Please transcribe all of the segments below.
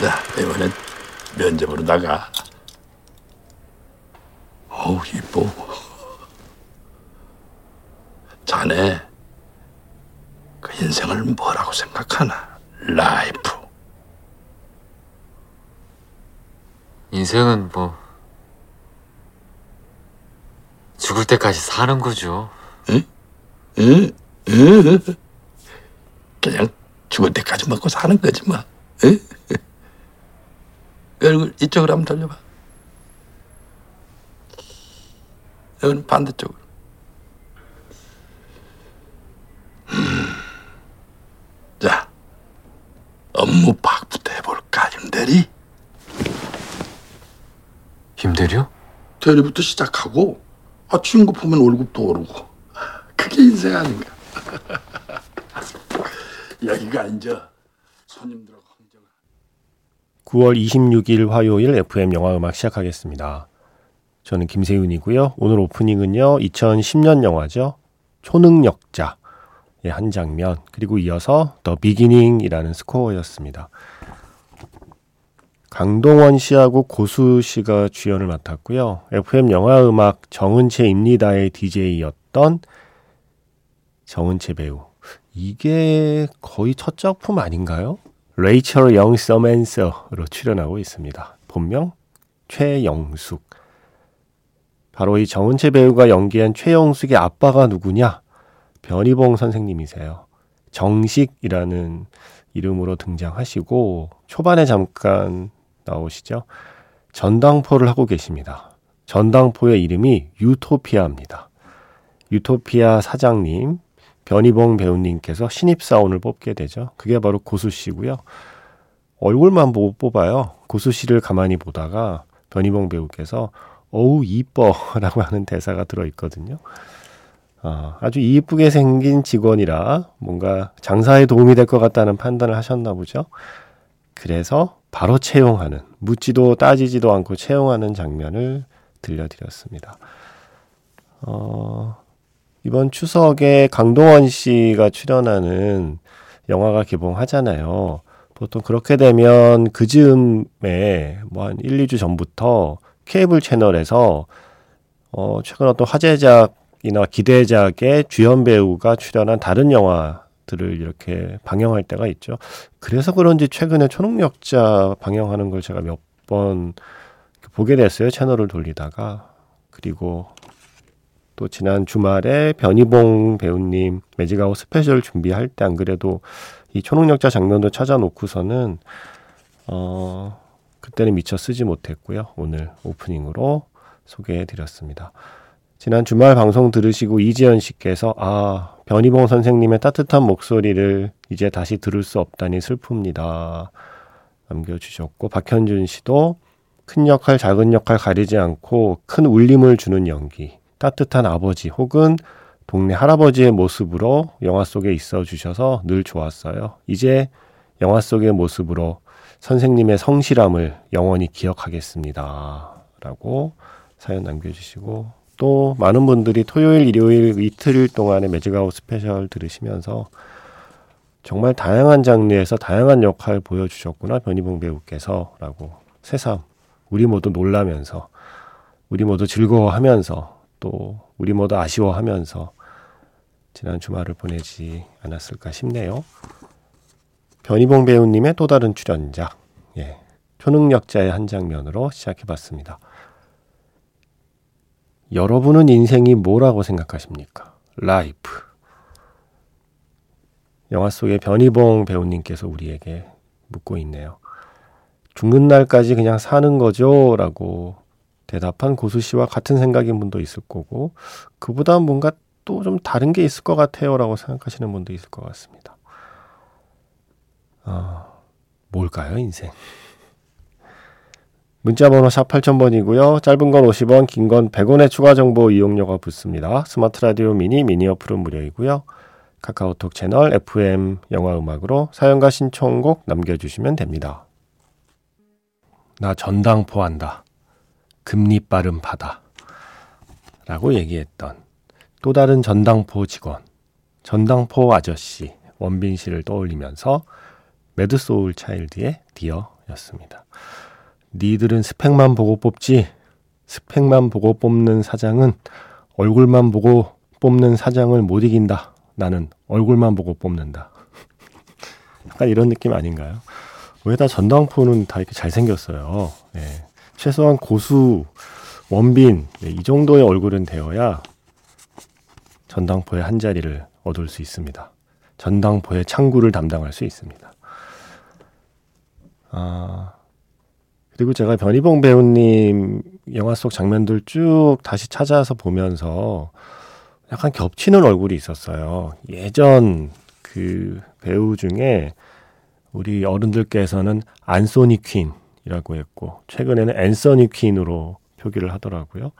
자, 이번엔 면접으로 나가. 어우, 이뻐. 자네, 그 인생을 뭐라고 생각하나? 라이프. 인생은 뭐 죽을 때까지 사는 거죠. 응? 응? 그냥 죽을 때까지 먹고 사는 거지 뭐. 응? 얼굴 이쪽으로 한번 돌려봐. 여기는 반대쪽으로. 음. 자, 업무 파악부터 해볼까, 임대리? 힘들요? 대리부터 시작하고, 아, 친구 보면 월급도 오르고. 그게 인생 아닌가. 여기가 이제 황정 9월 26일 화요일 FM 영화 음악 시작하겠습니다. 저는 김세윤이고요. 오늘 오프닝은요. 2010년 영화죠. 초능력자의 한 장면 그리고 이어서 더 비기닝이라는 스코어였습니다. 강동원 씨하고 고수 씨가 주연을 맡았고요. FM 영화 음악 정은채입니다의 DJ였던 정은채 배우. 이게 거의 첫 작품 아닌가요? 레이첼 영 서맨서로 출연하고 있습니다. 본명 최영숙. 바로 이 정은채 배우가 연기한 최영숙의 아빠가 누구냐? 변희봉 선생님이세요. 정식이라는 이름으로 등장하시고 초반에 잠깐 나오시죠. 전당포를 하고 계십니다. 전당포의 이름이 유토피아입니다. 유토피아 사장님 변희봉 배우님께서 신입사원을 뽑게 되죠. 그게 바로 고수 씨고요. 얼굴만 못 뽑아요. 고수 씨를 가만히 보다가 변희봉 배우께서 어우 이뻐라고 하는 대사가 들어 있거든요. 아, 아주 이쁘게 생긴 직원이라 뭔가 장사에 도움이 될 것 같다는 판단을 하셨나 보죠. 그래서 바로 채용하는 묻지도 따지지도 않고 채용하는 장면을 들려드렸습니다. 어, 이번 추석에 강동원 씨가 출연하는 영화가 개봉하잖아요. 보통 그렇게 되면 그 즈음에 뭐 한 1, 2주 전부터 케이블 채널에서 어 최근 어떤 화제작이나 기대작의 주연 배우가 출연한 다른 영화들을 이렇게 방영할 때가 있죠. 그래서 그런지 최근에 초능력자 방영하는 걸 제가 몇 번 보게 됐어요. 채널을 돌리다가. 그리고 또 지난 주말에 변희봉 배우님 magic hour special 준비할 때 안 그래도 이 초능력자 장면도 찾아놓고서는 어 그때는 미처 쓰지 못했고요. 오늘 오프닝으로 소개해 드렸습니다. 지난 주말 방송 들으시고 이지연 씨께서 아 변희봉 선생님의 따뜻한 목소리를 이제 다시 들을 수 없다니 슬픕니다. 남겨주셨고 박현준 씨도 큰 역할 작은 역할 가리지 않고 큰 울림을 주는 연기 따뜻한 아버지 혹은 동네 할아버지의 모습으로 영화 속에 있어 주셔서 늘 좋았어요. 이제 영화 속의 모습으로 선생님의 성실함을 영원히 기억하겠습니다. 라고 사연 남겨주시고 또 많은 분들이 토요일, 일요일 이틀 동안의 magic hour special 들으시면서 정말 다양한 장르에서 다양한 역할 보여주셨구나 변희봉 배우께서 라고 새삼 우리 모두 놀라면서 우리 모두 즐거워하면서 또 우리 모두 아쉬워하면서 지난 주말을 보내지 않았을까 싶네요. 변희봉 배우님의 또 다른 출연작, 예, 초능력자의 한 장면으로 시작해봤습니다. 여러분은 인생이 뭐라고 생각하십니까? 라이프. 영화 속의 변희봉 배우님께서 우리에게 묻고 있네요. 죽는 날까지 그냥 사는 거죠? 라고 대답한 고수 씨와 같은 생각인 분도 있을 거고 그보다 뭔가 또 좀 다른 게 있을 것 같아요라고 생각하시는 분도 있을 것 같습니다. 아, 뭘까요, 인생? 문자 번호 샵 8000번이고요. 짧은 건 50원, 긴 건 100원의 추가 정보 이용료가 붙습니다. 스마트 라디오 미니, 미니 어플은 무료이고요. 카카오톡 채널 FM 영화 음악으로 사연과 신청곡 남겨주시면 됩니다. 나 전당포한다. 금이빨은 받아. 라고 얘기했던 또 다른 전당포 직원, 전당포 아저씨, 원빈 씨를 떠올리면서 Mad Soul Child의 Dear였습니다. 니들은 스펙만 보고 뽑지 스펙만 보고 뽑는 사장은 얼굴만 보고 뽑는 사장을 못 이긴다. 나는 얼굴만 보고 뽑는다. 약간 이런 느낌 아닌가요? 왜 다 전당포는 다 이렇게 잘생겼어요. 네. 최소한 고수, 원빈, 네, 이 정도의 얼굴은 되어야 전당포의 한 자리를 얻을 수 있습니다. 전당포의 창구를 담당할 수 있습니다. 아, 그리고 제가 변희봉 배우님 영화 속 장면들 쭉 다시 찾아서 보면서 약간 겹치는 얼굴이 있었어요. 예전 그 배우 중에 우리 어른들께서는 안소니 퀸 이라고 했고 최근에는 앤서니 퀸으로 표기를 하더라고요.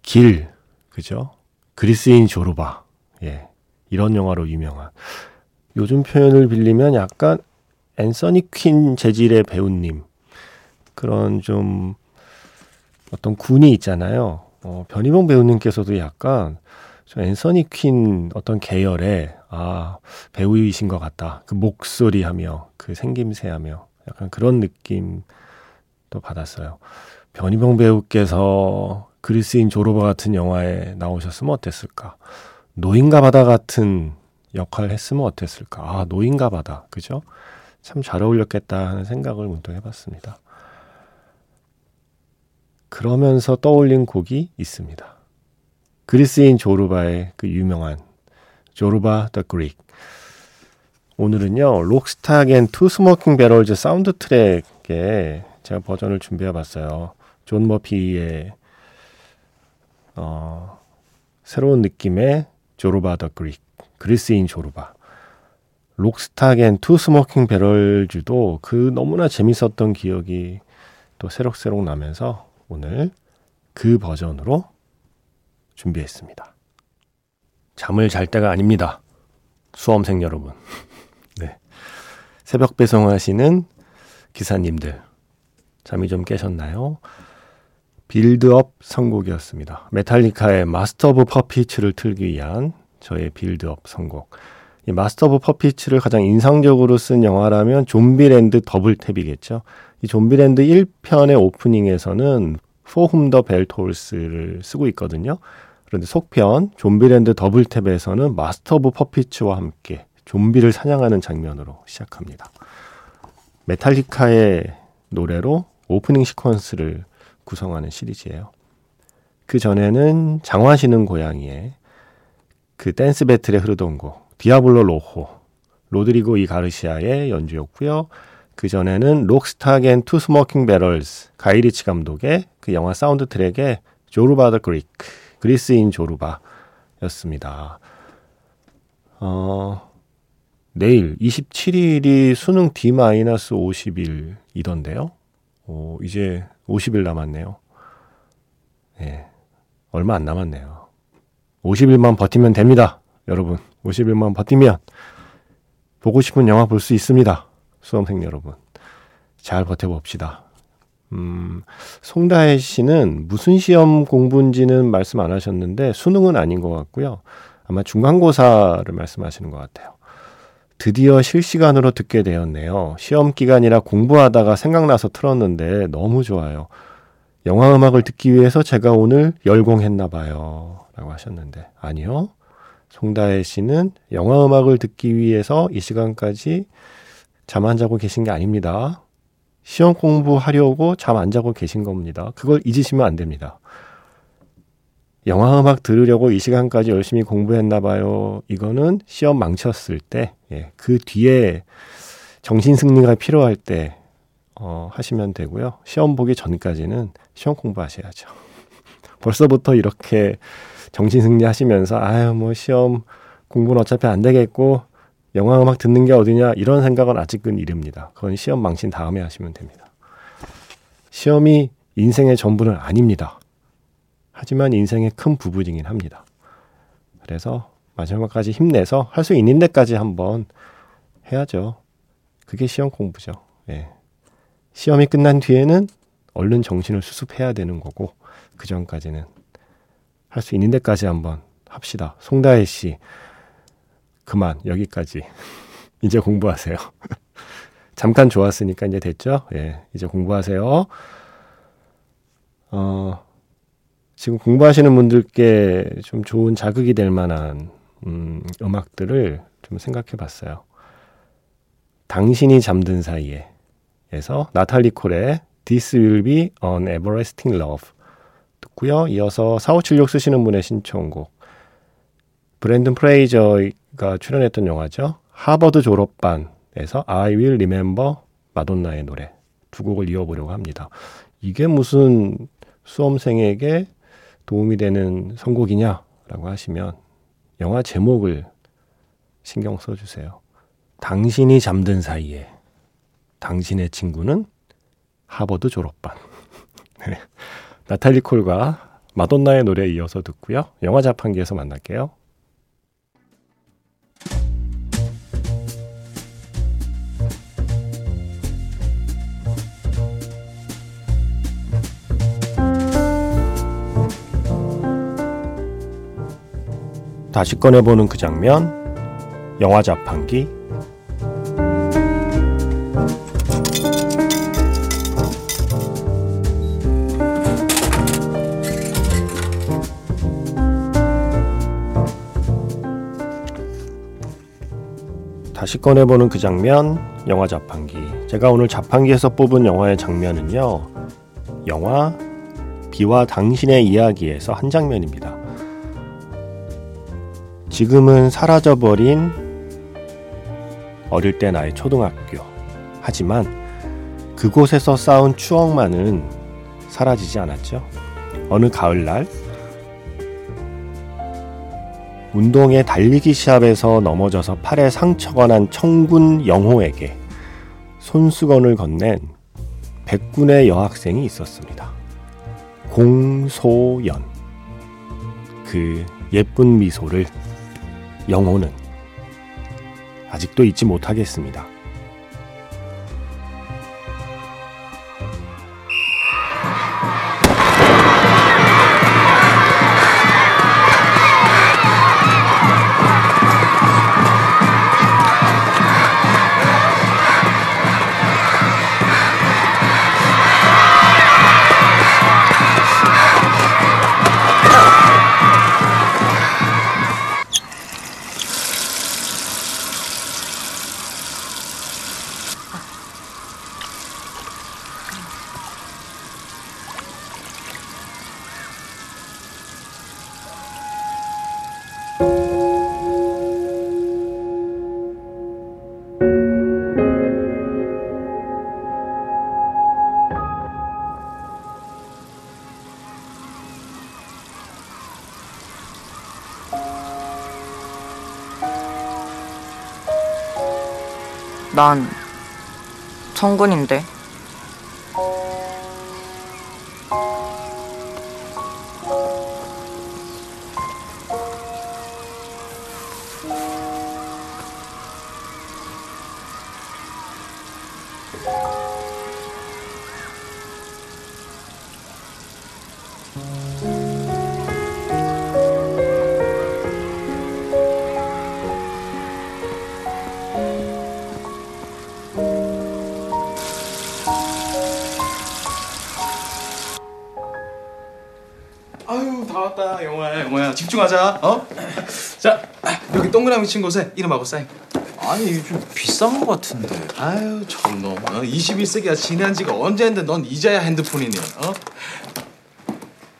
길 그죠? 그리스인 조르바 예 이런 영화로 유명한 요즘 표현을 빌리면 약간 앤서니 퀸 재질의 배우님 그런 좀 어떤 군이 있잖아요. 어, 변희봉 배우님께서도 약간 좀 앤서니 퀸 어떤 계열의 아 배우이신 것 같다. 그 목소리하며 그 생김새하며 약간 그런 느낌도 받았어요. 변희봉 배우께서 그리스인 조로바 같은 영화에 나오셨으면 어땠을까? 노인가 바다 같은 역할 했으면 어땠을까? 아 노인과 바다 그죠? 참 잘 어울렸겠다 하는 생각을 문득 해봤습니다. 그러면서 떠올린 곡이 있습니다. 그리스인 조르바의 그 유명한 Zorba the Greek. 오늘은요, Lock, Stock and Two Smoking Barrels 사운드 트랙에 제가 버전을 준비해 봤어요. 존 머피의 어, 새로운 느낌의 Zorba the Greek. 그리스인 조르바. Lock, Stock and Two Smoking Barrels도 그 너무나 재밌었던 기억이 또 새록새록 나면서 오늘 그 버전으로 준비했습니다. 잠을 잘 때가 아닙니다. 수험생 여러분. 네. 새벽 배송하시는 기사님들. 잠이 좀 깨셨나요? 빌드업 선곡이었습니다. 메탈리카의 Master of Puppets를 틀기 위한 저의 빌드업 선곡. 이 Master of Puppets를 가장 인상적으로 쓴 영화라면 좀비랜드 Double Tap이겠죠. 이 좀비랜드 1편의 오프닝에서는 For Whom the Bell Tolls를 쓰고 있거든요. 그런데 속편 좀비랜드 Double Tap에서는 Master of Puppets와 함께 좀비를 사냥하는 장면으로 시작합니다. 메탈리카의 노래로 오프닝 시퀀스를 구성하는 시리즈예요. 그 전에는 장화 신은 고양이의 그 댄스 배틀에 흐르던 곡 Diablo Rojo Rodrigo y Gabriela의 연주였고요. 그 전에는 Lock, Stock and Two Smoking Barrels 가이 리치 감독의 그 영화 사운드 트랙의 Zorba the Greek 그리스인 조르바였습니다. 어, 내일 27일이 수능 D-50일이던데요. 오, 이제 50일 남았네요. 네, 얼마 안 남았네요. 50일만 버티면 됩니다. 여러분, 50일만 버티면 보고 싶은 영화 볼 수 있습니다. 수험생 여러분. 잘 버텨봅시다. 음, 송다혜 씨는 무슨 시험 공부인지는 말씀 안 하셨는데 수능은 아닌 것 같고요. 아마 중간고사를 말씀하시는 것 같아요. 드디어 실시간으로 듣게 되었네요. 시험 기간이라 공부하다가 생각나서 틀었는데 너무 좋아요. 영화 음악을 듣기 위해서 제가 오늘 열공했나 봐요. 라고 하셨는데 아니요. 송다혜 씨는 영화 음악을 듣기 위해서 이 시간까지 잠 안 자고 계신 게 아닙니다. 시험 공부하려고 잠 안 자고 계신 겁니다. 그걸 잊으시면 안 됩니다. 영화 음악 들으려고 이 시간까지 열심히 공부했나 봐요. 이거는 시험 망쳤을 때, 예, 그 뒤에 정신 승리가 필요할 때, 어, 하시면 되고요. 시험 보기 전까지는 시험 공부하셔야죠. 벌써부터 이렇게 정신 승리 하시면서, 아유, 뭐 시험 공부는 어차피 안 되겠고, 영화 음악 듣는 게 어디냐 이런 생각은 아직은 이릅니다. 그건 시험 망신 다음에 하시면 됩니다. 시험이 인생의 전부는 아닙니다. 하지만 인생의 큰 부분이긴 합니다. 그래서 마지막까지 힘내서 할 수 있는 데까지 한번 해야죠. 그게 시험 공부죠. 예. 시험이 끝난 뒤에는 얼른 정신을 수습해야 되는 거고 그 전까지는 할 수 있는 데까지 한번 합시다. 송다혜 씨 그만 여기까지 이제 공부하세요. 잠깐 좋았으니까 이제 됐죠? 예, 이제 공부하세요. 어, 지금 공부하시는 분들께 좀 좋은 자극이 될 만한 음, 음악들을 좀 생각해 봤어요. 당신이 잠든 사이에 에서 나탈리 콜의 This Will Be an Everlasting Love 듣고요. 이어서 4576 쓰시는 분의 신청곡 브랜든 프레이저가 출연했던 영화죠. 하버드 졸업반에서 I Will Remember 마돈나의 노래 두 곡을 이어보려고 합니다. 이게 무슨 수험생에게 도움이 되는 선곡이냐라고 하시면 영화 제목을 신경 써주세요. 당신이 잠든 사이에 당신의 친구는 하버드 졸업반. 네. 나탈리 콜과 마돈나의 노래 이어서 듣고요. 영화 자판기에서 만날게요. 다시 꺼내보는 그 장면, 영화 자판기. 다시 꺼내보는 그 장면, 영화 자판기. 제가 오늘 자판기에서 뽑은 영화의 장면은요, 영화 비와 당신의 이야기에서 한 장면입니다. 지금은 사라져버린 어릴 때 나의 초등학교. 하지만 그곳에서 쌓은 추억만은 사라지지 않았죠. 어느 가을날, 운동회 달리기 시합에서 넘어져서 팔에 상처가 난 청군 영호에게 손수건을 건넨 백군의 여학생이 있었습니다. 공소연. 그 예쁜 미소를 영호는 아직도 잊지 못하겠습니다. 난 청군인데. 집중하자 어? 자 여기 동그라미 친 곳에 이름하고 사인 아니 좀 비싼 것 같은데. 아유 저놈 어? 21세기가 지난 지가 언제인데 넌 이제야 핸드폰이니 어?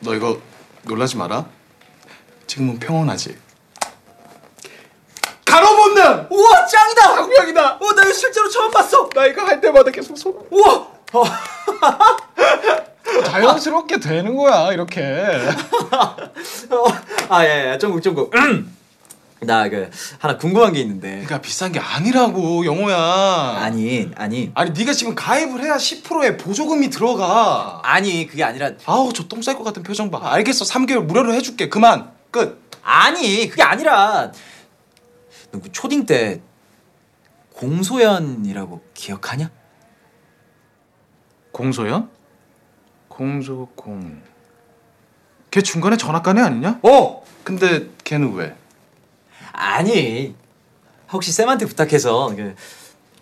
너 이거 놀라지 마라 지금은 평온하지 가로 본능 우와 짱이다! 장면이다 어, 나 이거 실제로 처음 봤어. 나 이거 할 때마다 계속 소름 우와! 어, 자연스럽게 되는 거야 이렇게. 어, 아, 예, 예, 정국, 정국. 나 그 하나 궁금한 게 있는데. 그러니까 비싼 게 아니라고 영호야. 아니, 아니, 아니 네가 지금 가입을 해야 10%의 보조금이 들어가. 아니 그게 아니라 아우 저 똥 쌀 것 같은 표정 봐. 알겠어 3개월 무료로 해줄게. 그만. 끝. 아니 그게 아니라 너 그 초딩 때 공소연이라고 기억하냐? 공소연? 공소공 걔 중간에 전학간 애 아니냐? 어! 근데 걔는 왜? 아니 혹시 쌤한테 부탁해서 그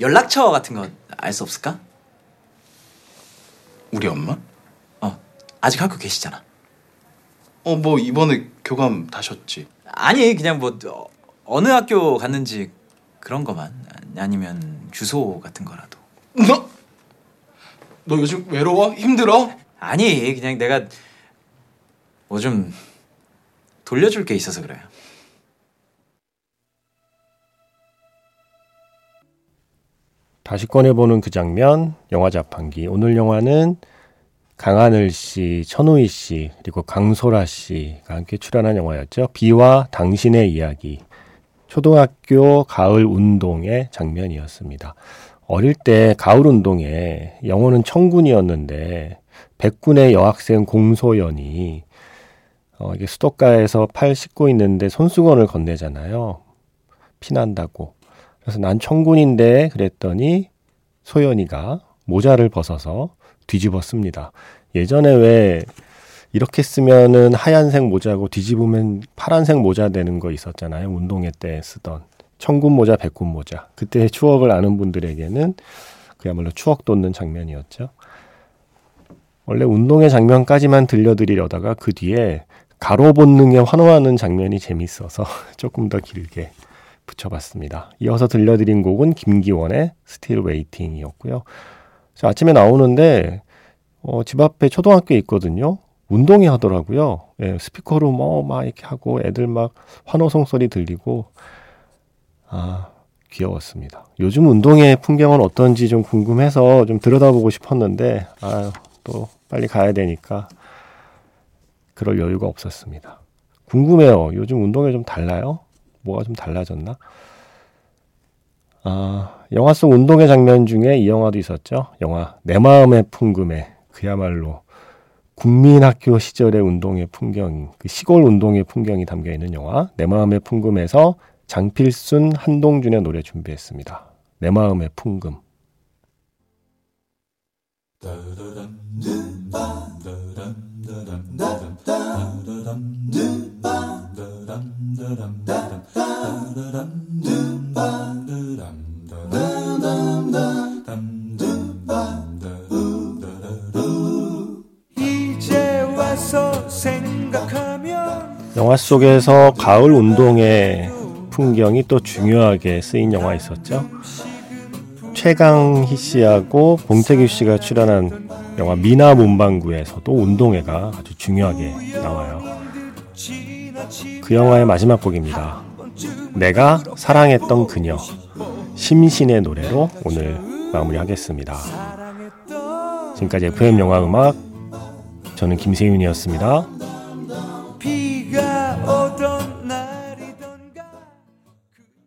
연락처 같은 거 알 수 없을까? 우리 엄마? 어 아직 학교 계시잖아. 어 뭐 이번에 교감 다셨지. 아니 그냥 뭐 어, 어느 학교 갔는지 그런 거만 아니면 주소 같은 거라도. 너? 너 요즘 외로워? 힘들어? 아니 그냥 내가 뭐 좀 돌려줄 게 있어서 그래요. 다시 꺼내보는 그 장면, 영화 자판기. 오늘 영화는 강하늘 씨, 천우희 씨, 그리고 강소라 씨가 함께 출연한 영화였죠. 비와 당신의 이야기. 초등학교 가을 운동의 장면이었습니다. 어릴 때 가을 운동에 영어는 청군이었는데 백군의 여학생 공소연이 어, 이게 수도가에서 팔 씻고 있는데 손수건을 건네잖아요. 피난다고. 그래서 난 청군인데 그랬더니 소연이가 모자를 벗어서 뒤집었습니다. 예전에 왜 이렇게 쓰면은 하얀색 모자고 뒤집으면 파란색 모자 되는 거 있었잖아요. 운동회 때 쓰던 청군 모자, 백군 모자. 그때의 추억을 아는 분들에게는 그야말로 추억 돋는 장면이었죠. 원래 운동회 장면까지만 들려드리려다가 그 뒤에 가로 본능에 환호하는 장면이 재밌어서 조금 더 길게 붙여봤습니다. 이어서 들려드린 곡은 김기원의 Still Waiting이었고요. 아침에 나오는데 어, 집 앞에 초등학교에 있거든요. 운동회 하더라고요. 예, 스피커로 뭐 막 이렇게 하고 애들 막 환호성 소리 들리고 아 귀여웠습니다. 요즘 운동회 풍경은 어떤지 좀 궁금해서 좀 들여다보고 싶었는데 아또 빨리 가야 되니까 그럴 여유가 없었습니다. 궁금해요. 요즘 운동회 좀 달라요? 뭐가 좀 달라졌나? 아, 영화 속 운동회 장면 중에 이 영화도 있었죠. 영화 내 마음의 풍금에 그야말로 국민학교 시절의 운동의 풍경, 그 시골 운동의 풍경이 담겨 있는 영화 내 마음의 풍금에서 장필순, 한동준의 노래 준비했습니다. 내 마음의 풍금. 영화 속에서 가을 운동의 풍경이 또 중요하게 쓰인 영화 있었죠. 최강희 씨하고 봉태규 씨가 출연한 영화 미나 문방구에서도 운동회가 아주 중요하게 나와요. 그 영화의 마지막 곡입니다. 내가 사랑했던 그녀 심신의 노래로 오늘 마무리하겠습니다. 지금까지 FM 영화 음악 저는 김세윤이었습니다.